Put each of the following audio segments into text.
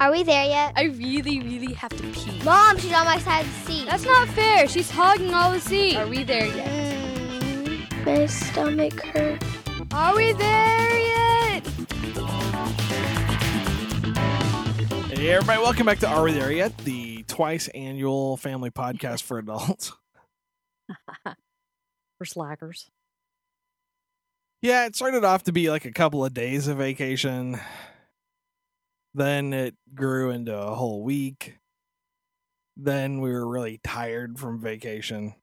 Are we there yet? I really, really have to pee. Mom, she's on my side of the seat. That's not fair. She's hogging all the seat. Are we there yet? Mm, my stomach hurts. Are we there yet? Hey, everybody, welcome back to Are We There Yet? The twice annual family podcast for adults. for slackers. Yeah, it started off to be like a couple of days of vacation. Then it grew into a whole week. Then we were really tired from vacation.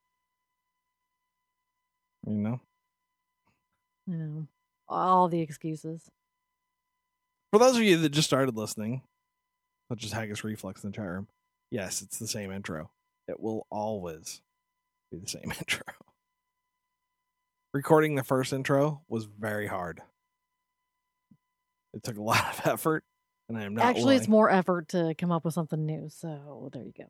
You know? You know, all the excuses. For those of you that just started listening, such as Haggis Reflex in the chat room, yes, it's the same intro. It will always be the same intro. Recording the first intro was very hard. It took a lot of effort, and I am not Actually, it's more effort to come up with something new. So there you go.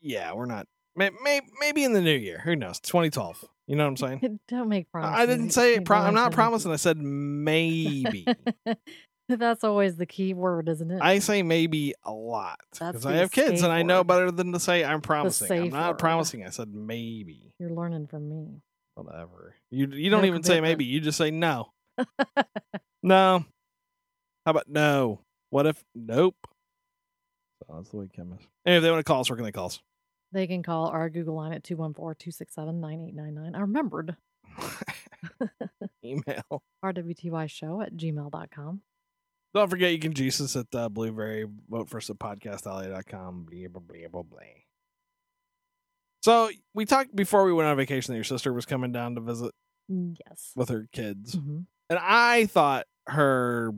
Yeah, we're not. May, may, maybe in the new year. Who knows? 2012. You know what I'm saying? Don't make promises. I didn't say. Pro- I'm not promising. I said maybe. That's always the key word, isn't it? I say maybe a lot because I have kids and I know better than to say I'm promising. I'm not word. promising. I said maybe. You're learning from me. Whatever. You you don't No even say maybe. You just say no. no. How about no? What if nope? So that's the way Kim is. Anyway, if they want to call us, where can they call us? They can call our Google line at 214-267-9899. I remembered. Email. RWTY show at gmail.com. Don't forget you can juice us at uh, Blueberry. Vote for us at podcastalley.com. Blah, blah, blah, blah, blah. So we talked before we went on vacation that your sister was coming down to visit Yes. with her kids. hmm And I thought her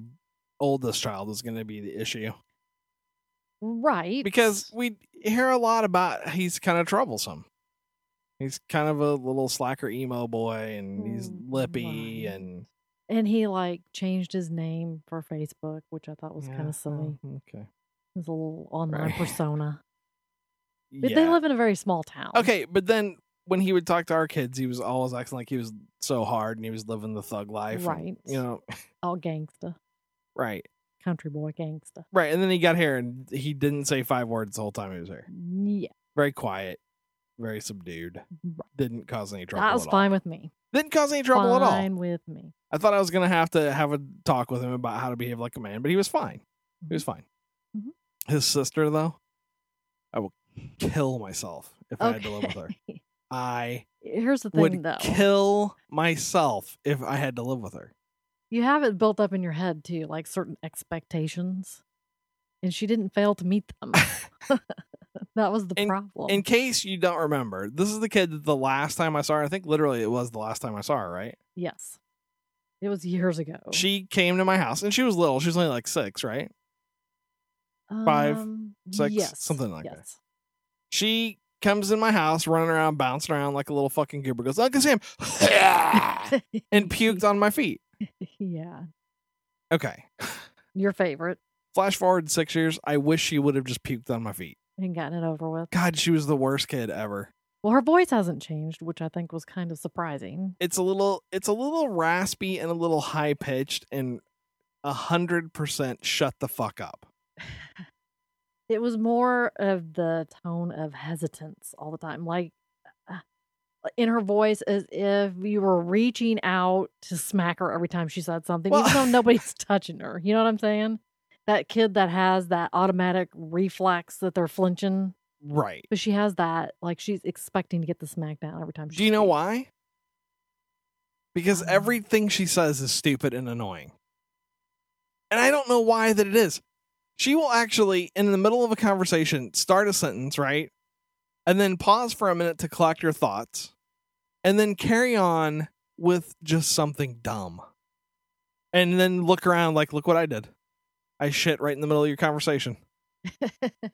oldest child is going to be the issue Right. because we hear a lot about he's kind of troublesome. He's kind of a little slacker emo boy and he's Mm, lippy right. and And he like changed his name for Facebook, which I thought was kind of silly. oh, okay. His little online Right. persona. Yeah. They live in a very small town. Okay, but then when he would talk to our kids, he was always acting like he was so hard and he was living the thug life. and, Right. you know, All gangsta. Right. Country boy gangsta. Right. And then he got here and he didn't say five words the whole time he was here. Yeah. Very quiet, very subdued. Right. Didn't cause any trouble. That was at all. fine with me. Didn't cause any trouble at all. Fine with me. I thought I was gonna have to have a talk with him about how to behave like a man, but he was fine. He was fine. Mhm. His sister, though, I will kill myself if I had to live with her. I Here's the thing, would though. kill myself if I had to live with her. You have it built up in your head too, like certain expectations, and she didn't fail to meet them. that was the In- problem. In case you don't remember, this is the kid that the last time I saw her, I think literally it was the last time I saw her, right? yes, it was years ago. She came to my house and she was little. She was only like six, right? five, Um, six, yes, something like that. She comes in my house running around, bouncing around like a little fucking goober, goes, Uncle Sam, and puked on my feet. yeah, Okay. your favorite, Flash forward six years, I wish she would have just puked on my feet. and gotten it over with. God, she was the worst kid ever. Well, her voice hasn't changed, which I think was kind of surprising. It's a little it's a little raspy and a little high pitched and a hundred percent shut the fuck up. It was more of the tone of hesitance all the time, like in her voice, as if you were reaching out to smack her every time she said something, Well- even though nobody's touching her. You know what I'm saying? That kid that has that automatic reflex that they're flinching, Right. but she has that, like she's expecting to get the smack down every time. She Do you know why? Because everything she says is stupid and annoying. And I don't know why that it is. She will actually, in the middle of a conversation, start a sentence, right? And then pause for a minute to collect your thoughts. And then carry on with just something dumb. And then look around like, look what I did. I shit right in the middle of your conversation.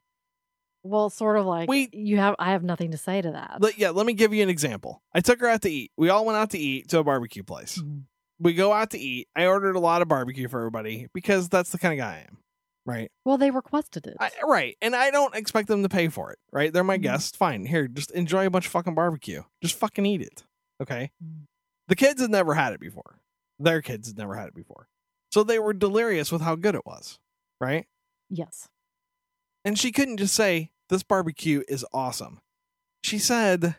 Well, sort of like We- you have. I have nothing to say to that. Let, yeah, let me give you an example. I took her out to eat. We all went out to eat to a barbecue place. Mhm. we go out to eat. I ordered a lot of barbecue for everybody because that's the kind of guy I am. Right. Well, they requested it. I, right. And I don't expect them to pay for it. Right. They're my Mhm. guests. Fine. Here, just enjoy a bunch of fucking barbecue. Just fucking eat it. Okay. Mm. The kids had never had it before. Their kids had never had it before. So they were delirious with how good it was. Right. yes. And she couldn't just say, This barbecue is awesome. She said,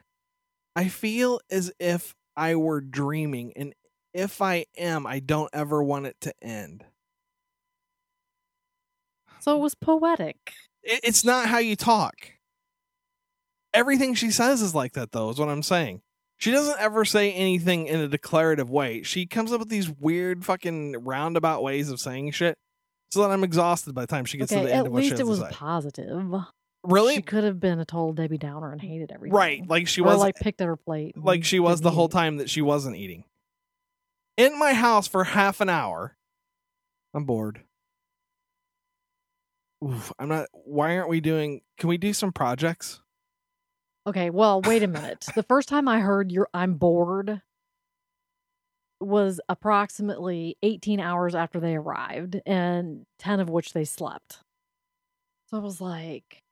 I feel as if I were dreaming, and if I am, I don't ever want it to end. So it was poetic. It- It's not how you talk. Everything she says is like that, though, is what I'm saying. She doesn't ever say anything in a declarative way. She comes up with these weird fucking roundabout ways of saying shit so that I'm exhausted by the time she gets to the end of what she least has it to was positive. Really? She could have been a total Debbie Downer and hated everything. Right. Like she or was like picked at her plate. like she was the whole time that she wasn't eating. In my house for half an hour. I'm bored. Oof, I'm not why aren't we doing can we do some projects? Okay, well, wait a minute. the first time I heard your I'm bored was approximately 18 hours after they arrived and 10 of which they slept. So I was like,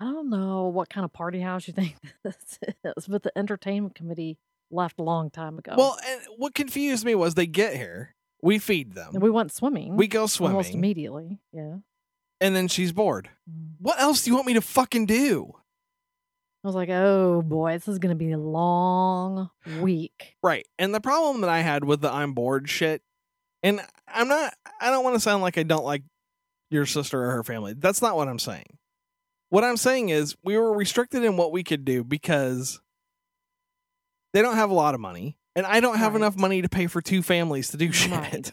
I don't know what kind of party house you think this is, but the entertainment committee left a long time ago. Well, and what confused me was they get here, we feed them, and we went swimming. we go swimming almost immediately. Yeah. And then she's bored. What else do you want me to fucking do? I was like, oh boy, this is going to be a long week. Right. And the problem that I had with the I'm bored shit, and I'm not, I don't want to sound like I don't like your sister or her family. That's not what I'm saying. What I'm saying is we were restricted in what we could do because they don't have a lot of money, and I don't have Right. enough money to pay for two families to do shit. Right.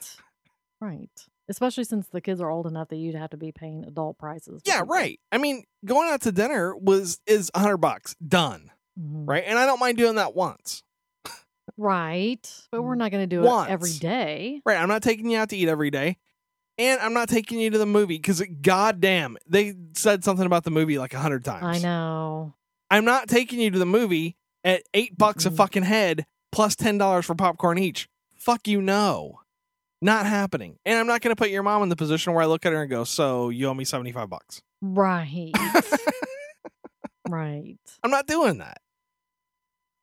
Right. Especially since the kids are old enough that you'd have to be paying adult prices. Yeah, people. right. I mean, going out to dinner was is a hundred bucks done, Mhm. right? And I don't mind doing that once. Right. But we're not going to do it every day. Right. I'm not taking you out to eat every day. And I'm not taking you to the movie because, goddamn, they said something about the movie like a hundred times. I know. I'm not taking you to the movie at eight bucks a Mm-mm. fucking head plus ten dollars for popcorn each. Fuck you, no, not happening. And I'm not going to put your mom in the position where I look at her and go, "So you owe me seventy five bucks." Right. right. I'm not doing that.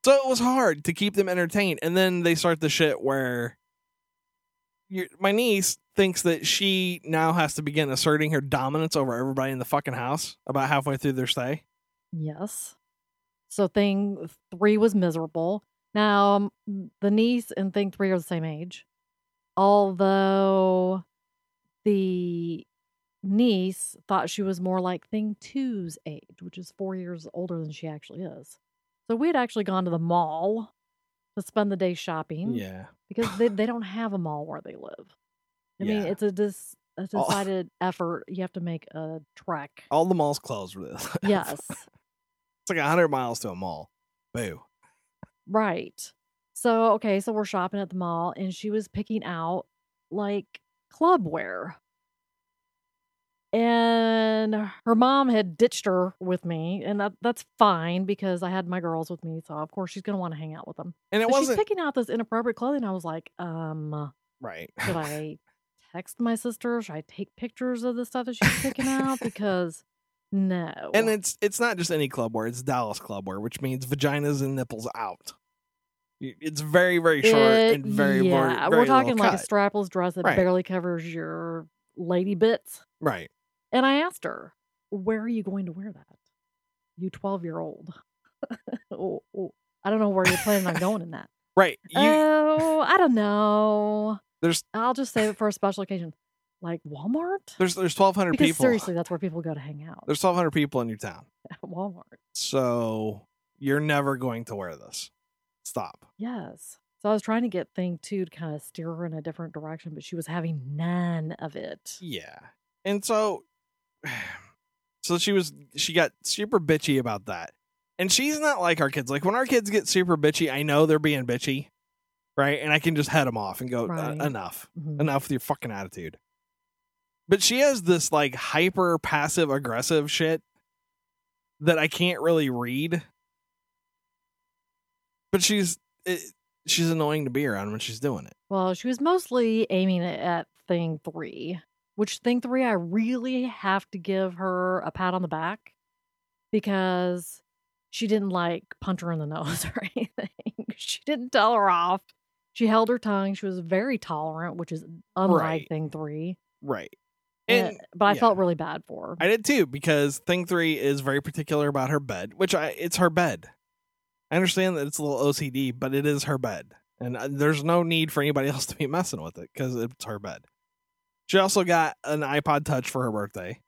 So it was hard to keep them entertained. And then they start the shit where your, my niece thinks that she now has to begin asserting her dominance over everybody in the fucking house about halfway through their stay. Yes. So thing three was miserable. Now, um, the niece and thing three are the same age. Although the niece thought she was more like thing two's age, which is four years older than she actually is. So we had actually gone to the mall to spend the day shopping Yeah. because they, they don't have a mall where they live. I mean, it's a, dis, a All- decided effort. You have to make a trek. All the malls closed with this. Yes. it's like 100 miles to a mall. Boo. Right. So, okay, so we're shopping at the mall and she was picking out like club wear. And her mom had ditched her with me, and that that's fine because I had my girls with me, so of course she's gonna want to hang out with them. And it But she's wasn't picking out this inappropriate clothing. I was like, um, right. should I text my sister? Should I take pictures of the stuff that she's picking out? Because no. And it's it's not just any club wear, it's Dallas club wear, which means vaginas and nipples out. It's very, very short It- and very, very, yeah, very we're talking like a cut. strapless dress that Right. barely covers your lady bits. Right. And I asked her, "Where are you going to wear that? You twelve year old? oh, oh, I don't know where you're planning on going in that. Right. You oh, I don't know. there's I'll just save it for a special occasion, like Walmart. there's there's twelve hundred Because people. seriously, that's where people go to hang out. There's twelve hundred people in your town. Walmart. So you're never going to wear this. Stop. Yes. So I was trying to get thing two to kind of steer her in a different direction, but she was having none of it. Yeah. And so so she was she got super bitchy about that. And she's not like our kids. Like when our kids get super bitchy, I know they're being bitchy, right? And I can just head them off and go "Uh, Right. enough. Mhm. Enough with your fucking attitude. But she has this like hyper passive aggressive shit that I can't really read. But she's it, she's annoying to be around when she's doing it. Well, she was mostly aiming it at thing three, which thing three, I really have to give her a pat on the back because she didn't like punch her in the nose or anything. she didn't tell her off. She held her tongue. She was very tolerant, which is unlike Right. thing three. Right. And Uh, but I yeah. felt really bad for her. I did too because thing three is very particular about her bed, which I it's her bed. I understand that it's a little OCD, but it is her bed, and uh, there's no need for anybody else to be messing with it because it's her bed. She also got an iPod Touch for her birthday,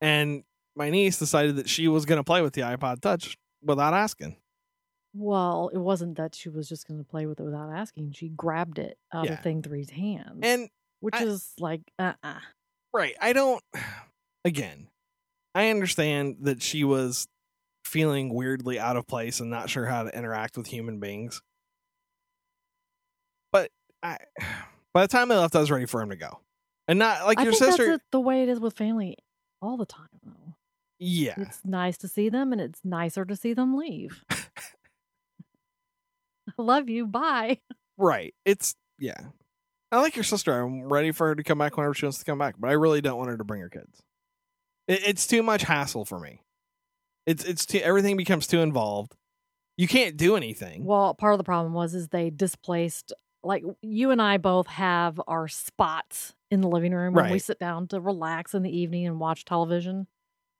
and my niece decided that she was going to play with the iPod Touch without asking. Well, it wasn't that she was just going to play with it without asking. She grabbed it out Yeah. of Thing Three's hands, And which I- is like, uh, uh Right. I don't again, I understand that she was feeling weirdly out of place and not sure how to interact with human beings. But I by the time they left I was ready for him to go. And not like I your think sister. That's the way it is with family all the time, though. Yeah. It's nice to see them, and it's nicer to see them leave. I love you. Bye. Right. It's yeah. I like your sister. I'm ready for her to come back whenever she wants to come back, but I really don't want her to bring her kids. It, it's too much hassle for me. It's it's too everything becomes too involved. You can't do anything. Well, part of the problem was is they displaced like you and I both have our spots in the living room when we sit down to relax in the evening and watch television.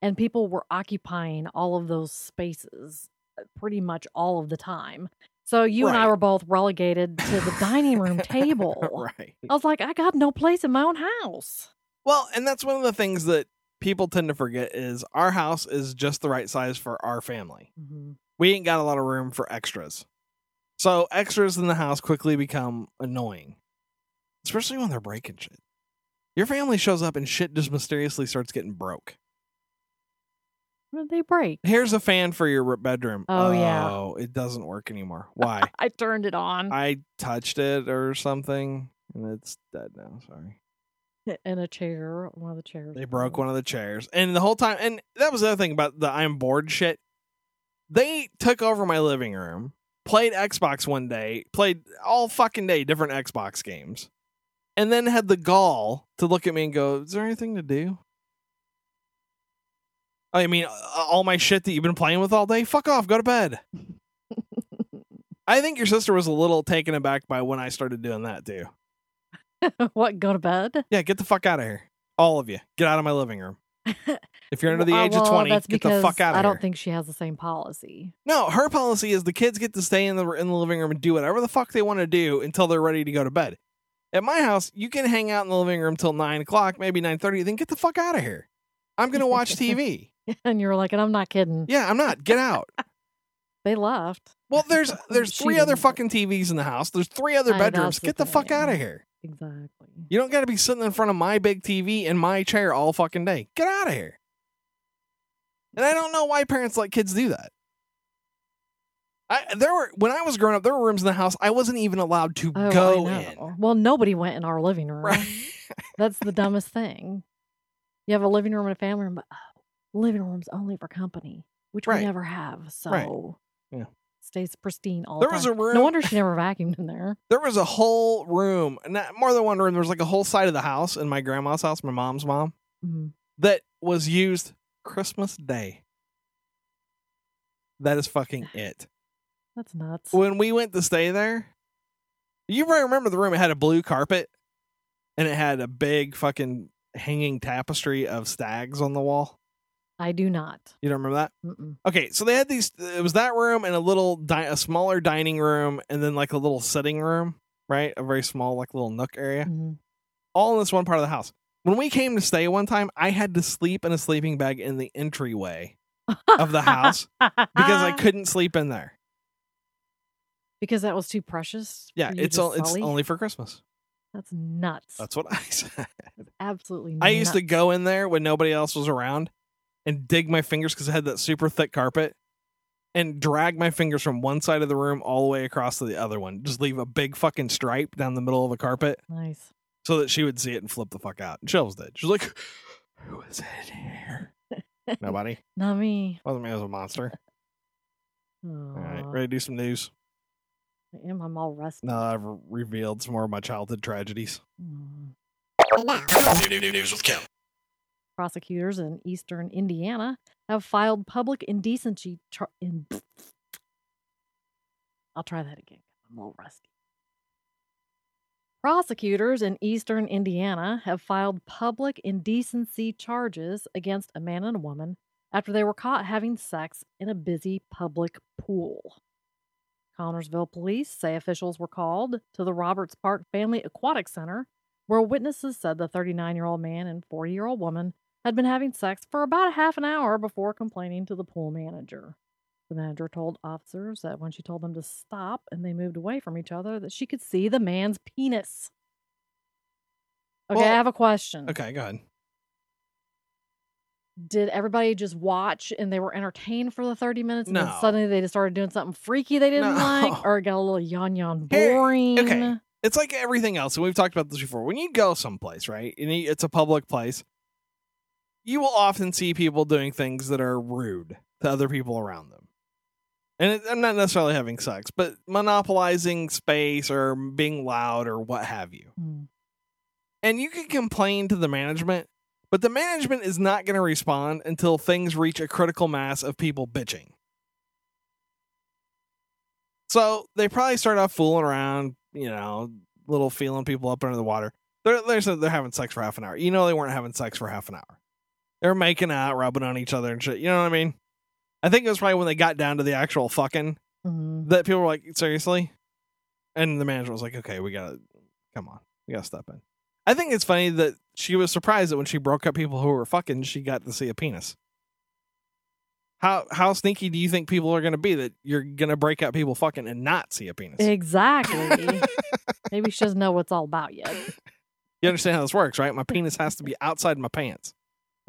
And people were occupying all of those spaces uh, pretty much all of the time. So you and I were both relegated to the dining room table. right. I was like, I got no place in my own house. Well, and that's one of the things that people tend to forget is our house is just the right size for our family. Mm-hmm. We ain't got a lot of room for extras. So extras in the house quickly become annoying. Especially when they're breaking shit. Your family shows up and shit just mysteriously starts getting broke. When did they break? Here's a fan for your bedroom. Oh, yeah. Oh, it doesn't work anymore. Why? I turned it on I touched it or something and it's dead now. Sorry. in a chair. One of the chairs. They broke one of the chairs. And the whole time, and that was the other thing about the I'm bored shit. They took over my living room, played Xbox one day, played all fucking day different Xbox games, and then had the gall to look at me and go, Is there anything to do? I mean, all my shit that you've been playing with all day? Fuck off, go to bed. I think your sister was a little taken aback by when I started doing that too. what? Go to bed? Yeah, get the fuck out of here. All of you. Get out of my living room. If you're under the Uh, age of 20, that's get the fuck out of here. I don't think she has the same policy. no, her policy is the kids get to stay in the in the living room and do whatever the fuck they want to do until they're ready to go to bed. At my house, you can hang out in the living room till nine o'clock, maybe nine thirty. Then get the fuck out of here. I'm gonna watch TV. And you were like, and I'm not kidding. Yeah, I'm not. Get out. They left. Well, there's there's three other fucking TVs in the house. There's three other bedrooms. Get the fuck out of here. Exactly. You don't got to be sitting in front of my big TV and my chair all fucking day. Get out of here. And I don't know why parents let kids do that. I there were when I was growing up, there were rooms in the house I wasn't even allowed to Oh, go in. Well, nobody went in our living room. Right. That's the dumbest thing. You have a living room and a family room, but oh, living room's only for company, which Right. we never have. So Right. Yeah. Stays pristine all There the was time. a room No wonder she never vacuumed in there. there was a whole room, not more than one room. There was like a whole side of the house in my grandma's house, my mom's mom, Mhm. that was used Christmas Day. That is fucking it. That's nuts. when we went to stay there, you probably remember the room. It had a blue carpet, and it had a big fucking hanging tapestry of stags on the wall. I do not. You don't remember that? Mm-mm. Okay, so they had these. It was that room and a little, di- a smaller dining room, and then like a little sitting room, right? A very small, like little nook area, Mhm. all in this one part of the house. When we came to stay one time, I had to sleep in a sleeping bag in the entryway of the house because I couldn't sleep in there. because that was too precious. Yeah, it's it's only for Christmas. That's nuts. That's what I said. absolutely. Nuts. I used to go in there when nobody else was around and dig my fingers because I had that super thick carpet and drag my fingers from one side of the room all the way across to the other one. Just leave a big fucking stripe down the middle of the carpet Nice. so that she would see it and flip the fuck out. And she always did. She was like, Who is it here? Nobody. Not me. Wasn't me, it was a monster. All right, ready to do some news? I am. I'm all rusty. Now that I've revealed some more of my childhood tragedies. Aw. News with Kim. Prosecutors in eastern Indiana have filed public indecency. In- I'll try that again. I'm a little rusty. Prosecutors in eastern Indiana have filed public indecency charges against a man and a woman after they were caught having sex in a busy public pool. Connersville police say officials were called to the Roberts Park Family Aquatic Center, where witnesses said the 39 year old man and 40 year old woman had been having sex for about a half an hour before complaining to the pool manager. The manager told officers that when she told them to stop and they moved away from each other, that she could see the man's penis. Okay, Well- I have a question. Okay, go ahead. Did everybody just watch and they were entertained for the 30 minutes and No. then suddenly they just started doing something freaky they didn't No. like or got a little yon yon boring? okay. It's like everything else, and we've talked about this before. When you go someplace, right, and it's a public place, you will often see people doing things that are rude to other people around them. And it, I'm not necessarily having sex, but monopolizing space or being loud or what have you. Hmm. And you can complain to the management, but the management is not going to respond until things reach a critical mass of people bitching. So they probably start off fooling around, you know, little feeling people up under the water. They're they're they're having sex for half an hour. You know they weren't having sex for half an hour. They're making out, rubbing on each other and shit. You know what I mean? I think it was probably when they got down to the actual fucking Mhm. that people were like, seriously? And the manager was like, okay, we gotta, come on, we gotta step in. I think it's funny that she was surprised that when she broke up people who were fucking, she got to see a penis. How how sneaky do you think people are gonna be that you're gonna break up people fucking and not see a penis? Exactly. Maybe she doesn't know what it's all about yet. You understand how this works, right? My penis has to be outside my pants.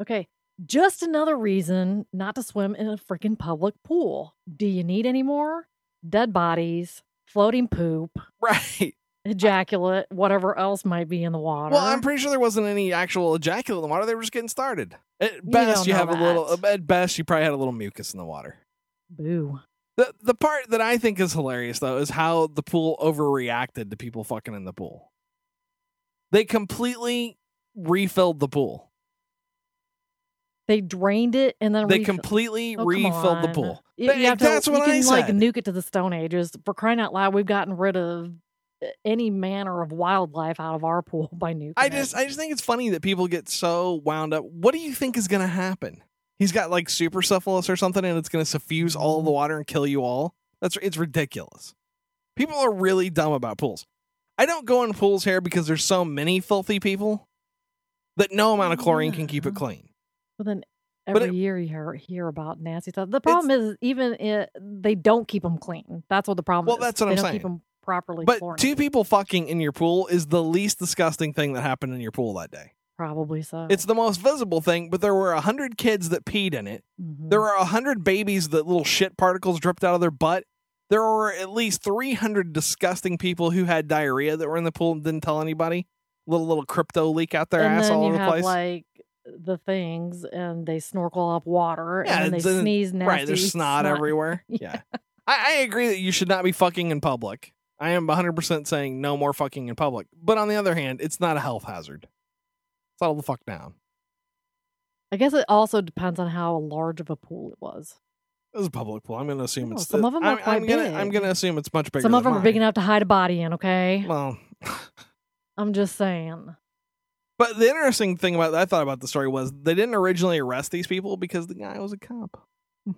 Okay. Just another reason not to swim in a freaking public pool. Do you need any more? Dead bodies, floating poop, Right. ejaculate, whatever else might be in the water. Well, I'm pretty sure there wasn't any actual ejaculate in the water. They were just getting started. At best, you, know have a little. At best, you probably had a little mucus in the water. Boo. The the part that I think is hilarious though is how the pool overreacted to people fucking in the pool. They completely refilled the pool. They drained it and then They refill- completely Oh, refilled the pool. You, you have to- that's what you I can like nuke it to the Stone Ages. For crying out loud, we've gotten rid of uh, any manner of wildlife out of our pool by nuking. I it. just I just think it's funny that people get so wound up. What do you think is going to happen? He's got like super syphilis or something, and it's going to suffuse all the water and kill you all. That's it's ridiculous. People are really dumb about pools. I don't go in pools here because there's so many filthy people that no amount of chlorine can keep it clean. But then every year you hear, hear about nasty stuff. The problem is even it, they don't keep them clean. That's what the problem is. Well, is. that's what they I'm don't saying. keep them properly. But chlorinated. two people fucking in your pool is the least disgusting thing that happened in your pool that day. probably so. It's the most visible thing, but there were a hundred kids that peed in it. Mhm. There were a hundred babies that little shit particles dripped out of their butt. There were at least three hundred disgusting people who had diarrhea that were in the pool and didn't tell anybody. Little little crypto leak out their and ass all over the place. like the things, and they snorkel up water, Yeah, and they sneeze nasty. right, there's snot, everywhere. Yeah, I, I agree that you should not be fucking in public. I am 100 percent saying no more fucking in public. But on the other hand, it's not a health hazard. Settle the fuck down. I guess it also depends on how large of a pool it was. It was a public pool. I'm going to assume Oh, it's some of 'em are I'm, quite I'm gonna, I'm going to assume it's much bigger. Some of them are big enough to hide a body in. Okay, Well, I'm just saying. But the interesting thing about I thought about the story was they didn't originally arrest these people because the guy was a cop. Hmm.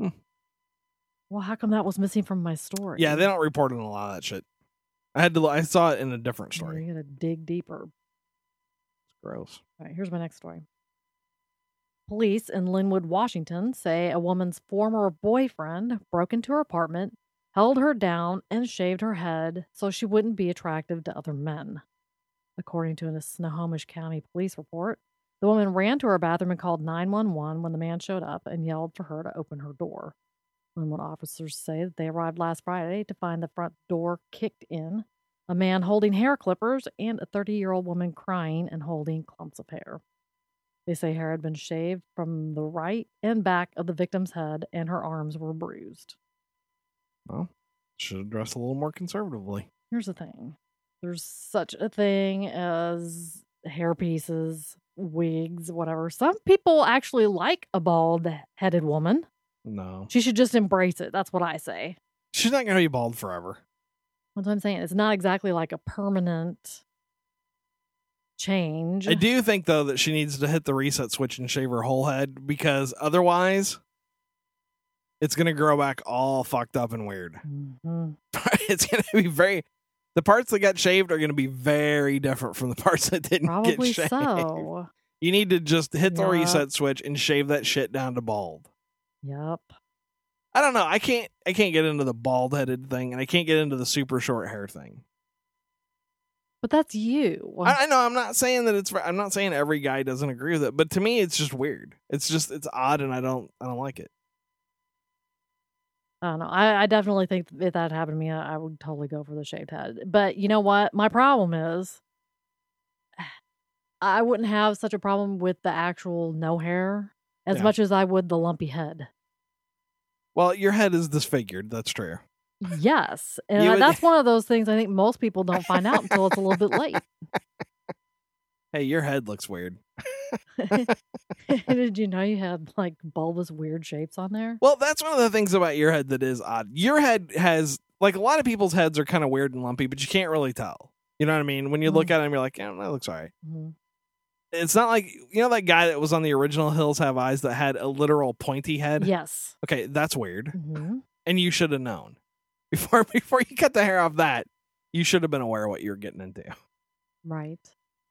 Hmm. Well, how come that was missing from my story? Yeah, they don't report on a lot of that shit. I had to. I saw it in a different story. You gotta dig deeper. It's gross. All right, here's my next story. Police in Lynnwood, Washington say a woman's former boyfriend broke into her apartment, held her down, and shaved her head so she wouldn't be attractive to other men. According to a Snohomish County police report, the woman ran to her bathroom and called 911 when the man showed up and yelled for her to open her door. Lynnwood officers say that they arrived last Friday to find the front door kicked in, a man holding hair clippers, and a 30 year old woman crying and holding clumps of hair. They say hair had been shaved from the right and back of the victim's head, and her arms were bruised. Well, should have dressed a little more conservatively. Here's the thing there's such a thing as hair pieces, wigs, whatever. Some people actually like a bald headed woman. No, She should just embrace it. That's what I say. she's not going to be bald forever. That's what I'm saying. It's not exactly like a permanent change. I do think though that she needs to hit the reset switch and shave her whole head because otherwise it's gonna grow back all fucked up and weird. Mhm. it's gonna be very the parts that got shaved are gonna be very different from the parts that didn't Probably get shaved. so. You need to just hit the reset switch and shave that shit down to bald. Yep. I don't know. I can't I can't get into the bald headed thing and I can't get into the super short hair thing. But that's you. I, I know I'm not saying that it's I'm not saying every guy doesn't agree with it, but to me it's just weird. It's just it's odd and I don't I don't like it. I don't know. I, I definitely think if that happened to me, I, I would totally go for the shaved head. But you know what? My problem is I wouldn't have such a problem with the actual no hair as Yeah. much as I would the lumpy head. Well, your head is disfigured. That's true. Yes. And would- that's one of those things I think most people don't find out until it's a little bit late. Hey, your head looks weird. Did you know you had like bulbous weird shapes on there? Well, that's one of the things about your head that is odd. Your head has like a lot of people's heads are kind of weird and lumpy, but you can't really tell. You know what I mean? When you look Mm. at them, you're like, yeah, that looks all right. Mhm. It's not like you know that guy that was on the original Hills Have Eyes that had a literal pointy head. Yes. Okay, that's weird, hmm and you should have known before before you cut the hair off that. You should have been aware of what you're getting into. Right.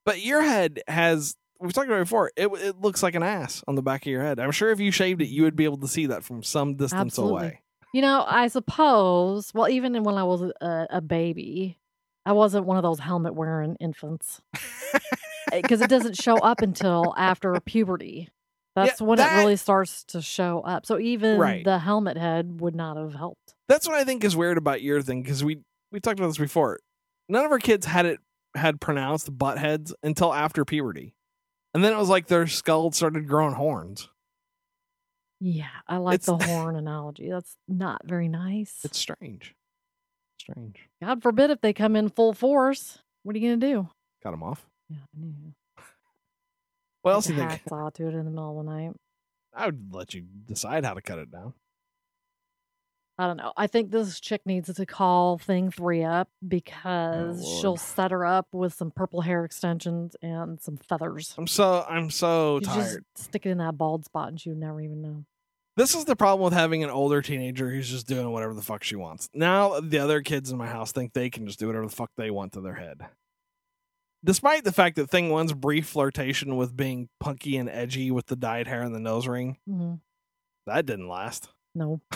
But your head has we've talked about it before. It it looks like an ass on the back of your head. I'm sure if you shaved it, you would be able to see that from some distance Absolutely. away. You know, I suppose, well, even when I was a, a baby, I wasn't one of those helmet wearing infants because it doesn't show up until after puberty. That's when that- it really starts to show up. So even Right. the helmet head would not have helped. That's what I think is weird about your thing because we we talked about this before. None of our kids had it had pronounced butt heads until after puberty, and then it was like their skull started growing horns. Yeah, I like It's- the horn analogy. That's not very nice. It's strange, strange. God forbid if they come in full force. What are you gonna do? Cut them off. Yeah, I knew. What else do you think? Hacksaw to it in the middle of the night. I would let you decide how to cut it down. I don't know. I think this chick needs to call thing three up because Oh, she'll set her up with some purple hair extensions and some feathers. I'm so I'm so You tired. stick it in that bald spot and she would never even know. This is the problem with having an older teenager who's just doing whatever the fuck she wants. Now the other kids in my house think they can just do whatever the fuck they want to their head. Despite the fact that Thing One's brief flirtation with being punky and edgy with the dyed hair and the nose ring, hmm that didn't last. No.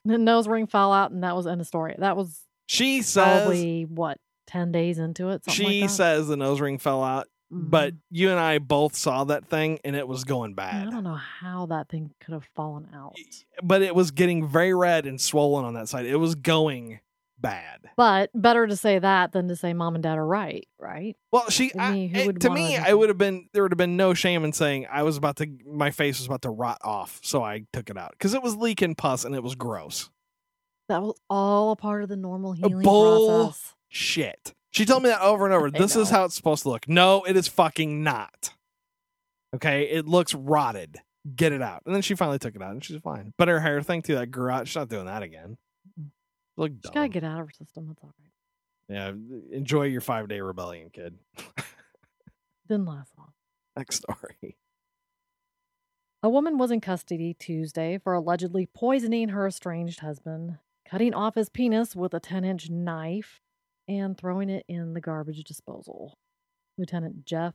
The nose ring fell out and that was end of story. That was She says probably what, 10 days into it? She like says the nose ring fell out, but Mhm. you and I both saw that thing and it was going bad. I don't know how that thing could have fallen out. But it was getting very red and swollen on that side. It was going bad. But better to say that than to say mom and dad are right, right? Well, she To I- me, who it- would to me, I would have been there would have been no shame in saying I was about to my face was about to rot off, so I took it out because it was leaking pus and it was gross. That was all a part of the normal oh, healing bull- process. Shit. She told me that over and over. This is how it's supposed to look. No, it is fucking not. Okay, it looks rotted. Get it out. And then she finally took it out and she's fine. But her hair thing too, that grew out. She's not doing that again. Look dumb. gotta get out of her system. That's all right. yeah, enjoy your five day rebellion, kid. Didn't last long. Next story. A woman was in custody Tuesday for allegedly poisoning her estranged husband, cutting off his penis with a 10 inch knife, and throwing it in the garbage disposal. Lieutenant Jeff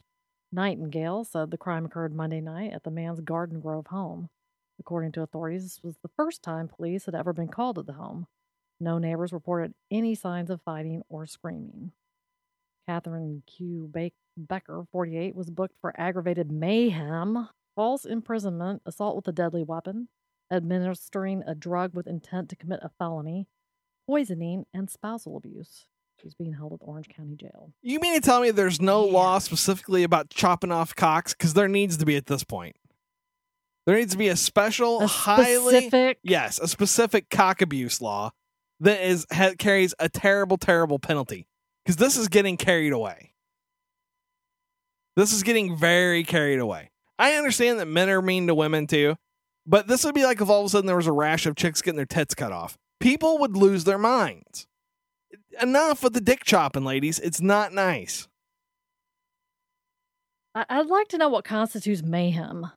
Nightingale said the crime occurred Monday night at the man's Garden Grove home. According to authorities, this was the first time police had ever been called to the home. No neighbors reported any signs of fighting or screaming. Catherine Kieu Becker, 48, was booked for aggravated mayhem, false imprisonment, assault with a deadly weapon, administering a drug with intent to commit a felony, poisoning, and spousal abuse. She's being held at Orange County Jail. You mean to tell me there's no Yeah. law specifically about chopping off cocks? Because there needs to be at this point. There needs to be a special, A highly specific, yes, a specific cock abuse law that is ha- carries a terrible, terrible penalty. Because this is getting carried away. This is getting very carried away. I understand that men are mean to women too, but this would be like if all of a sudden there was a rash of chicks getting their tits cut off. people would lose their minds. Enough with the dick chopping, ladies. It's not nice. I'd like to know what constitutes mayhem.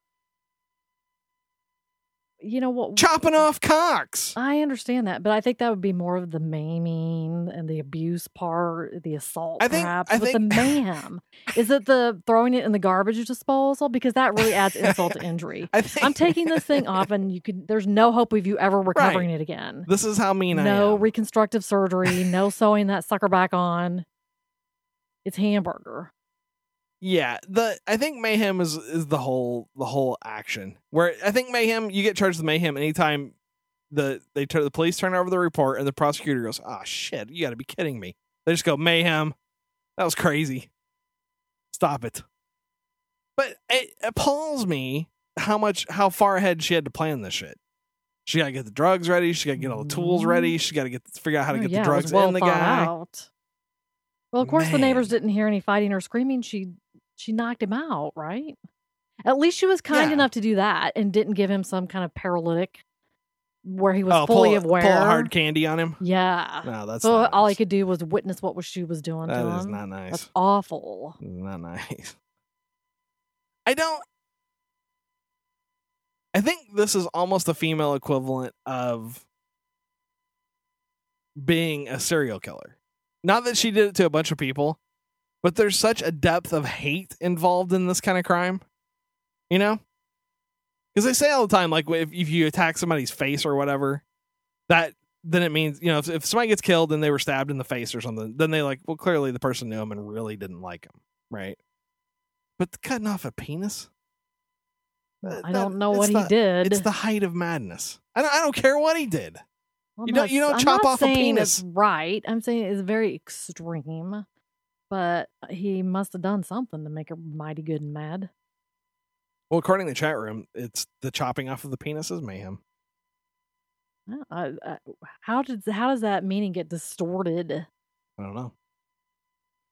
You know what? Chopping off cocks. I understand that, but I think that would be more of the maiming and the abuse part, the assault, I think- perhaps. I but think- the mayhem is it the throwing it in the garbage disposal because that really adds insult to injury. I think I'm taking this thing off, and you could. There's no hope of you ever recovering it again. This is how mean I am. No reconstructive surgery. no sewing that sucker back on. It's hamburger. Yeah, the I think mayhem is is the whole the whole action. Where I think mayhem, you get charged with mayhem anytime the they turn the police turn over the report and the prosecutor goes, "Ah, shit, you got to be kidding me." They just go mayhem. That was crazy. Stop it. But it appalls me how much how far ahead she had to plan this shit. She got to get the drugs ready. She got to get all the tools Mhm. ready. She got to get figure out how to Oh, get yeah, the drugs well in the guy. Out. Well, of course, the neighbors didn't hear any fighting or screaming. She she knocked him out, right? At least she was kind Yeah. enough to do that and didn't give him some kind of paralytic where he was oh, fully pull, aware. pull a hard candy on him. Yeah. No, that's so all he could do was witness what she was doing That to is him. not nice. That's awful. Not nice. I don't. I think this is almost the female equivalent of being a serial killer. Not that she did it to a bunch of people, but there's such a depth of hate involved in this kind of crime. You know? Because they say all the time, like, if, if you attack somebody's face or whatever, that then it means, you know, if, if somebody gets killed and they were stabbed in the face or something, then they like, well, clearly the person knew him and really didn't like him, right? But cutting off a penis? I don't know what he did. It's the height of madness. I don't, I don't care what he did. You don't- not you don't I'm chop not off a penis. It's right. I'm saying it's very extreme, but he must have done something to make her mighty good and mad. Well, according to the chat room, it's the chopping off of the penis is mayhem. Uh, I, I, how did how does that meaning get distorted? I don't know.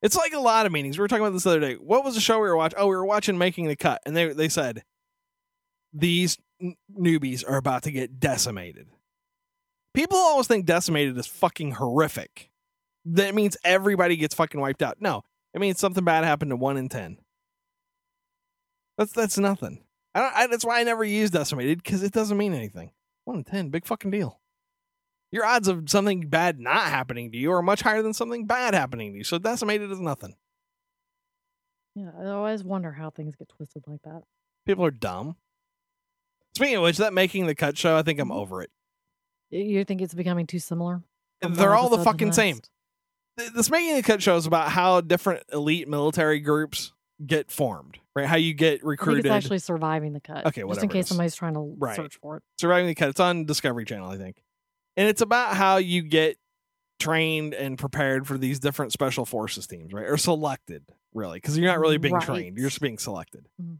It's like a lot of meanings. We were talking about this the other day. What was the show we were watching? Oh, we were watching Making the Cut, and they they said these n- newbies are about to get decimated. People always think decimated is fucking horrific. That means everybody gets fucking wiped out. No, it means something bad happened to one in ten. That's that's nothing. I don't. I, that's why I never use decimated because it doesn't mean anything. One in ten, big fucking deal your odds of something bad not happening to you are much higher than something bad happening to you. So decimated is nothing. Yeah, I always wonder how things get twisted like that. People are dumb. Speaking of which, that making the cut show, I think I'm Mm-hmm. over it. You think it's becoming too similar? They're all the fucking same. This making the cut show is about how different elite military groups get formed, right? How you get recruited. it's actually surviving the cut. Okay, just in case somebody's trying to Right. search for it. surviving the cut. It's on Discovery Channel, I think. And it's about how you get trained and prepared for these different special forces teams, right? Or selected, really, because you're not really being Right. trained; you're just being selected. Mhm.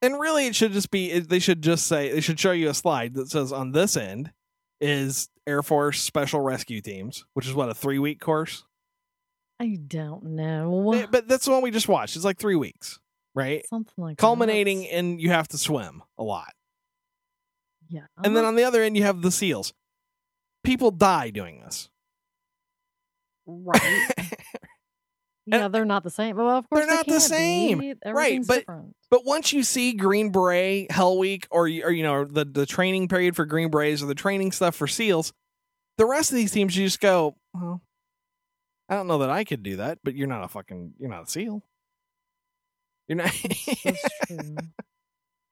And really, it should just be. They should just say they should show you a slide that says on this end is Air Force Special Rescue Teams, which is what a three week course. I don't know. But that's the one we just watched. It's like three weeks, right? Something like that. Culminating in you have to swim a lot. Yeah. And then on the other end, you have the SEALs. People die doing this. right. Yeah, they're not the same. Well, of course They're not the same. Right, but- different. But once you see Green Beret, Hell Week, or, you- or you know the the training period for Green Berets or the training stuff for SEALs, the rest of these teams you just go, well, I don't know that I could do that, but you're not a fucking you're not a SEAL. You're not. That's true.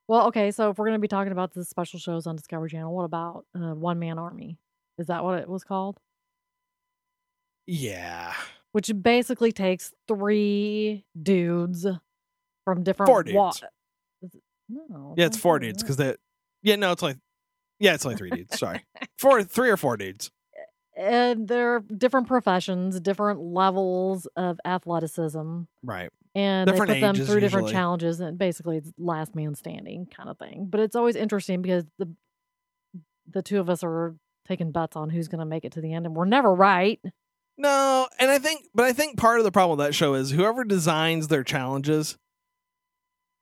Well, okay, so if we're going to be talking about the special shows on Discovery Channel, what about uh, One Man Army? Is that what it was called? yeah, Which basically takes three dudes from different Four dudes. Is it- No, yeah, it's four dudes because that. Yeah, no, it's like, yeah, it's only three dudes. Sorry, four, three or four dudes. and they're different professions, different levels of athleticism, Right. and Different they put them through different usually. challenges, and basically it's last man standing kind of thing. But it's always interesting because the the two of us are taking bets on who's going to make it to the end, and we're never right. No, and I think, but I think part of the problem with that show is whoever designs their challenges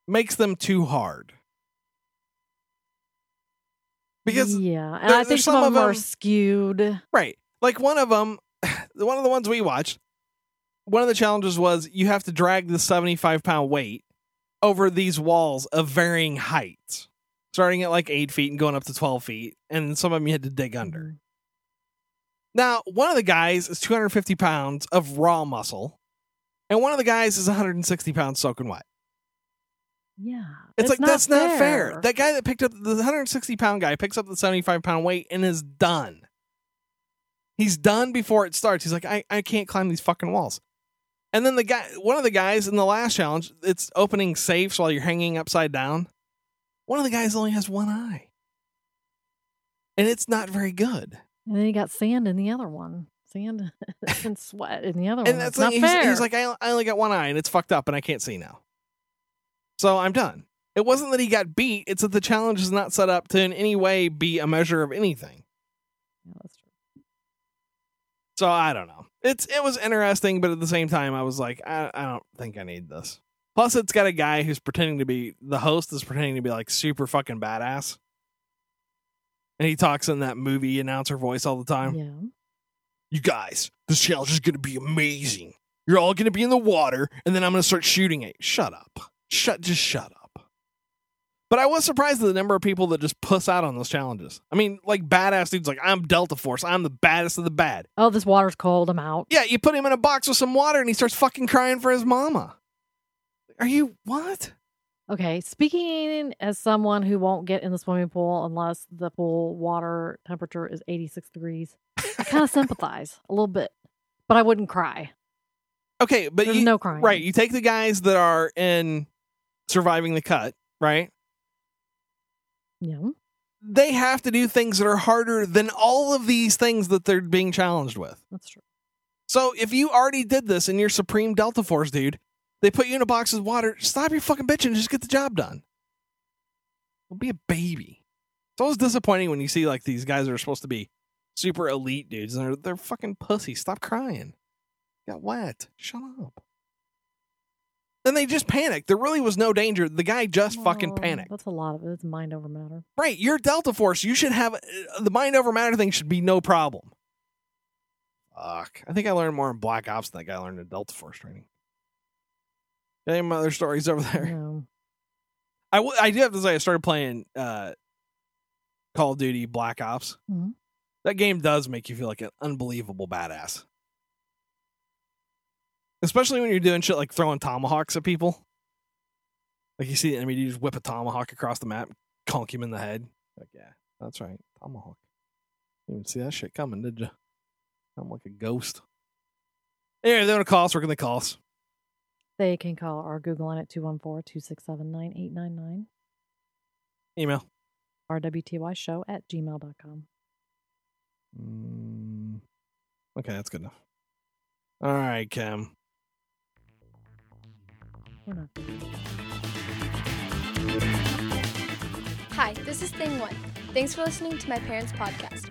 makes them too hard. because yeah, and there- I think some, some of them are skewed. right, like one of them, one of the ones we watched, one of the challenges was you have to drag the seventy-five pound weight over these walls of varying heights, starting at like eight feet and going up to twelve feet, and some of them you had to dig under. Mm-hmm. Now, one of the guys is 250 pounds of raw muscle, and one of the guys is 160 pounds soaking wet. Yeah, It's, like that's not fair. That guy that picked up the 160 pound guy picks up the 75 pound weight and is done. He's done before it starts. He's like, I, I can't climb these fucking walls. And then the guy, one of the guys in the last challenge, it's opening safes while you're hanging upside down. One of the guys only has one eye, and it's not very good. And then you got sand in the other one, sand and sweat in the other one. and one. that's It's not like, he's, fair. he's like, I, I only got one eye and it's fucked up and I can't see now. So I'm done. It wasn't that he got beat; it's that the challenge is not set up to in any way be a measure of anything. Yeah, that's true. So I don't know. It's it was interesting, but at the same time, I was like, I, I don't think I need this. Plus, it's got a guy who's pretending to be the host is pretending to be like super fucking badass, and he talks in that movie announcer voice all the time. Yeah. You guys, this challenge is gonna be amazing. You're all gonna be in the water, and then I'm gonna start shooting it. Shut up. Shut. Just shut up. But I was surprised at the number of people that just puss out on those challenges. I mean, like badass dudes, like I'm Delta Force. I'm the baddest of the bad. Oh, this water's cold. I'm out. Yeah, you put him in a box with some water and he starts fucking crying for his mama. Are you what? Okay, speaking as someone who won't get in the swimming pool unless the pool water temperature is 86 degrees, I kind of sympathize a little bit, but I wouldn't cry. Okay, but There's you, no crying. right, you take the guys that are in surviving the cut, right? Yeah. They have to do things that are harder than all of these things that they're being challenged with. That's true. So if you already did this and you're Supreme Delta Force, dude, they put you in a box with water, stop your fucking bitching and just get the job done. Don't be a baby. It's always disappointing when you see like these guys that are supposed to be super elite dudes and they're they're fucking pussies. Stop crying. Got wet. Shut up. Then they just panicked. There really was no danger. The guy just fucking Oh, panicked. That's a lot of it. It's mind over matter. Right, you're Delta Force. You should have uh, the mind over matter thing should be no problem. Fuck. I think I learned more in Black Ops than that guy learned in Delta Force training. Any other stories over there? No. I, w- I do have to say, I started playing uh, Call of Duty Black Ops. Mhm. That game does make you feel like an unbelievable badass. Especially when you're doing shit like throwing tomahawks at people. Like you see the enemy, you just whip a tomahawk across the map, conk him in the head. Like, yeah, that's right. Tomahawk. You didn't see that shit coming, did you? I'm like a ghost. Anyway, they're gonna call us. We're gonna call us. They can call our Google line at 214 267 9899. Email. RWTY show at gmail.com. Mm, okay, that's good enough. All right, Kim. We're not. Hi, this is Thing One. Thanks for listening to my parents' podcast.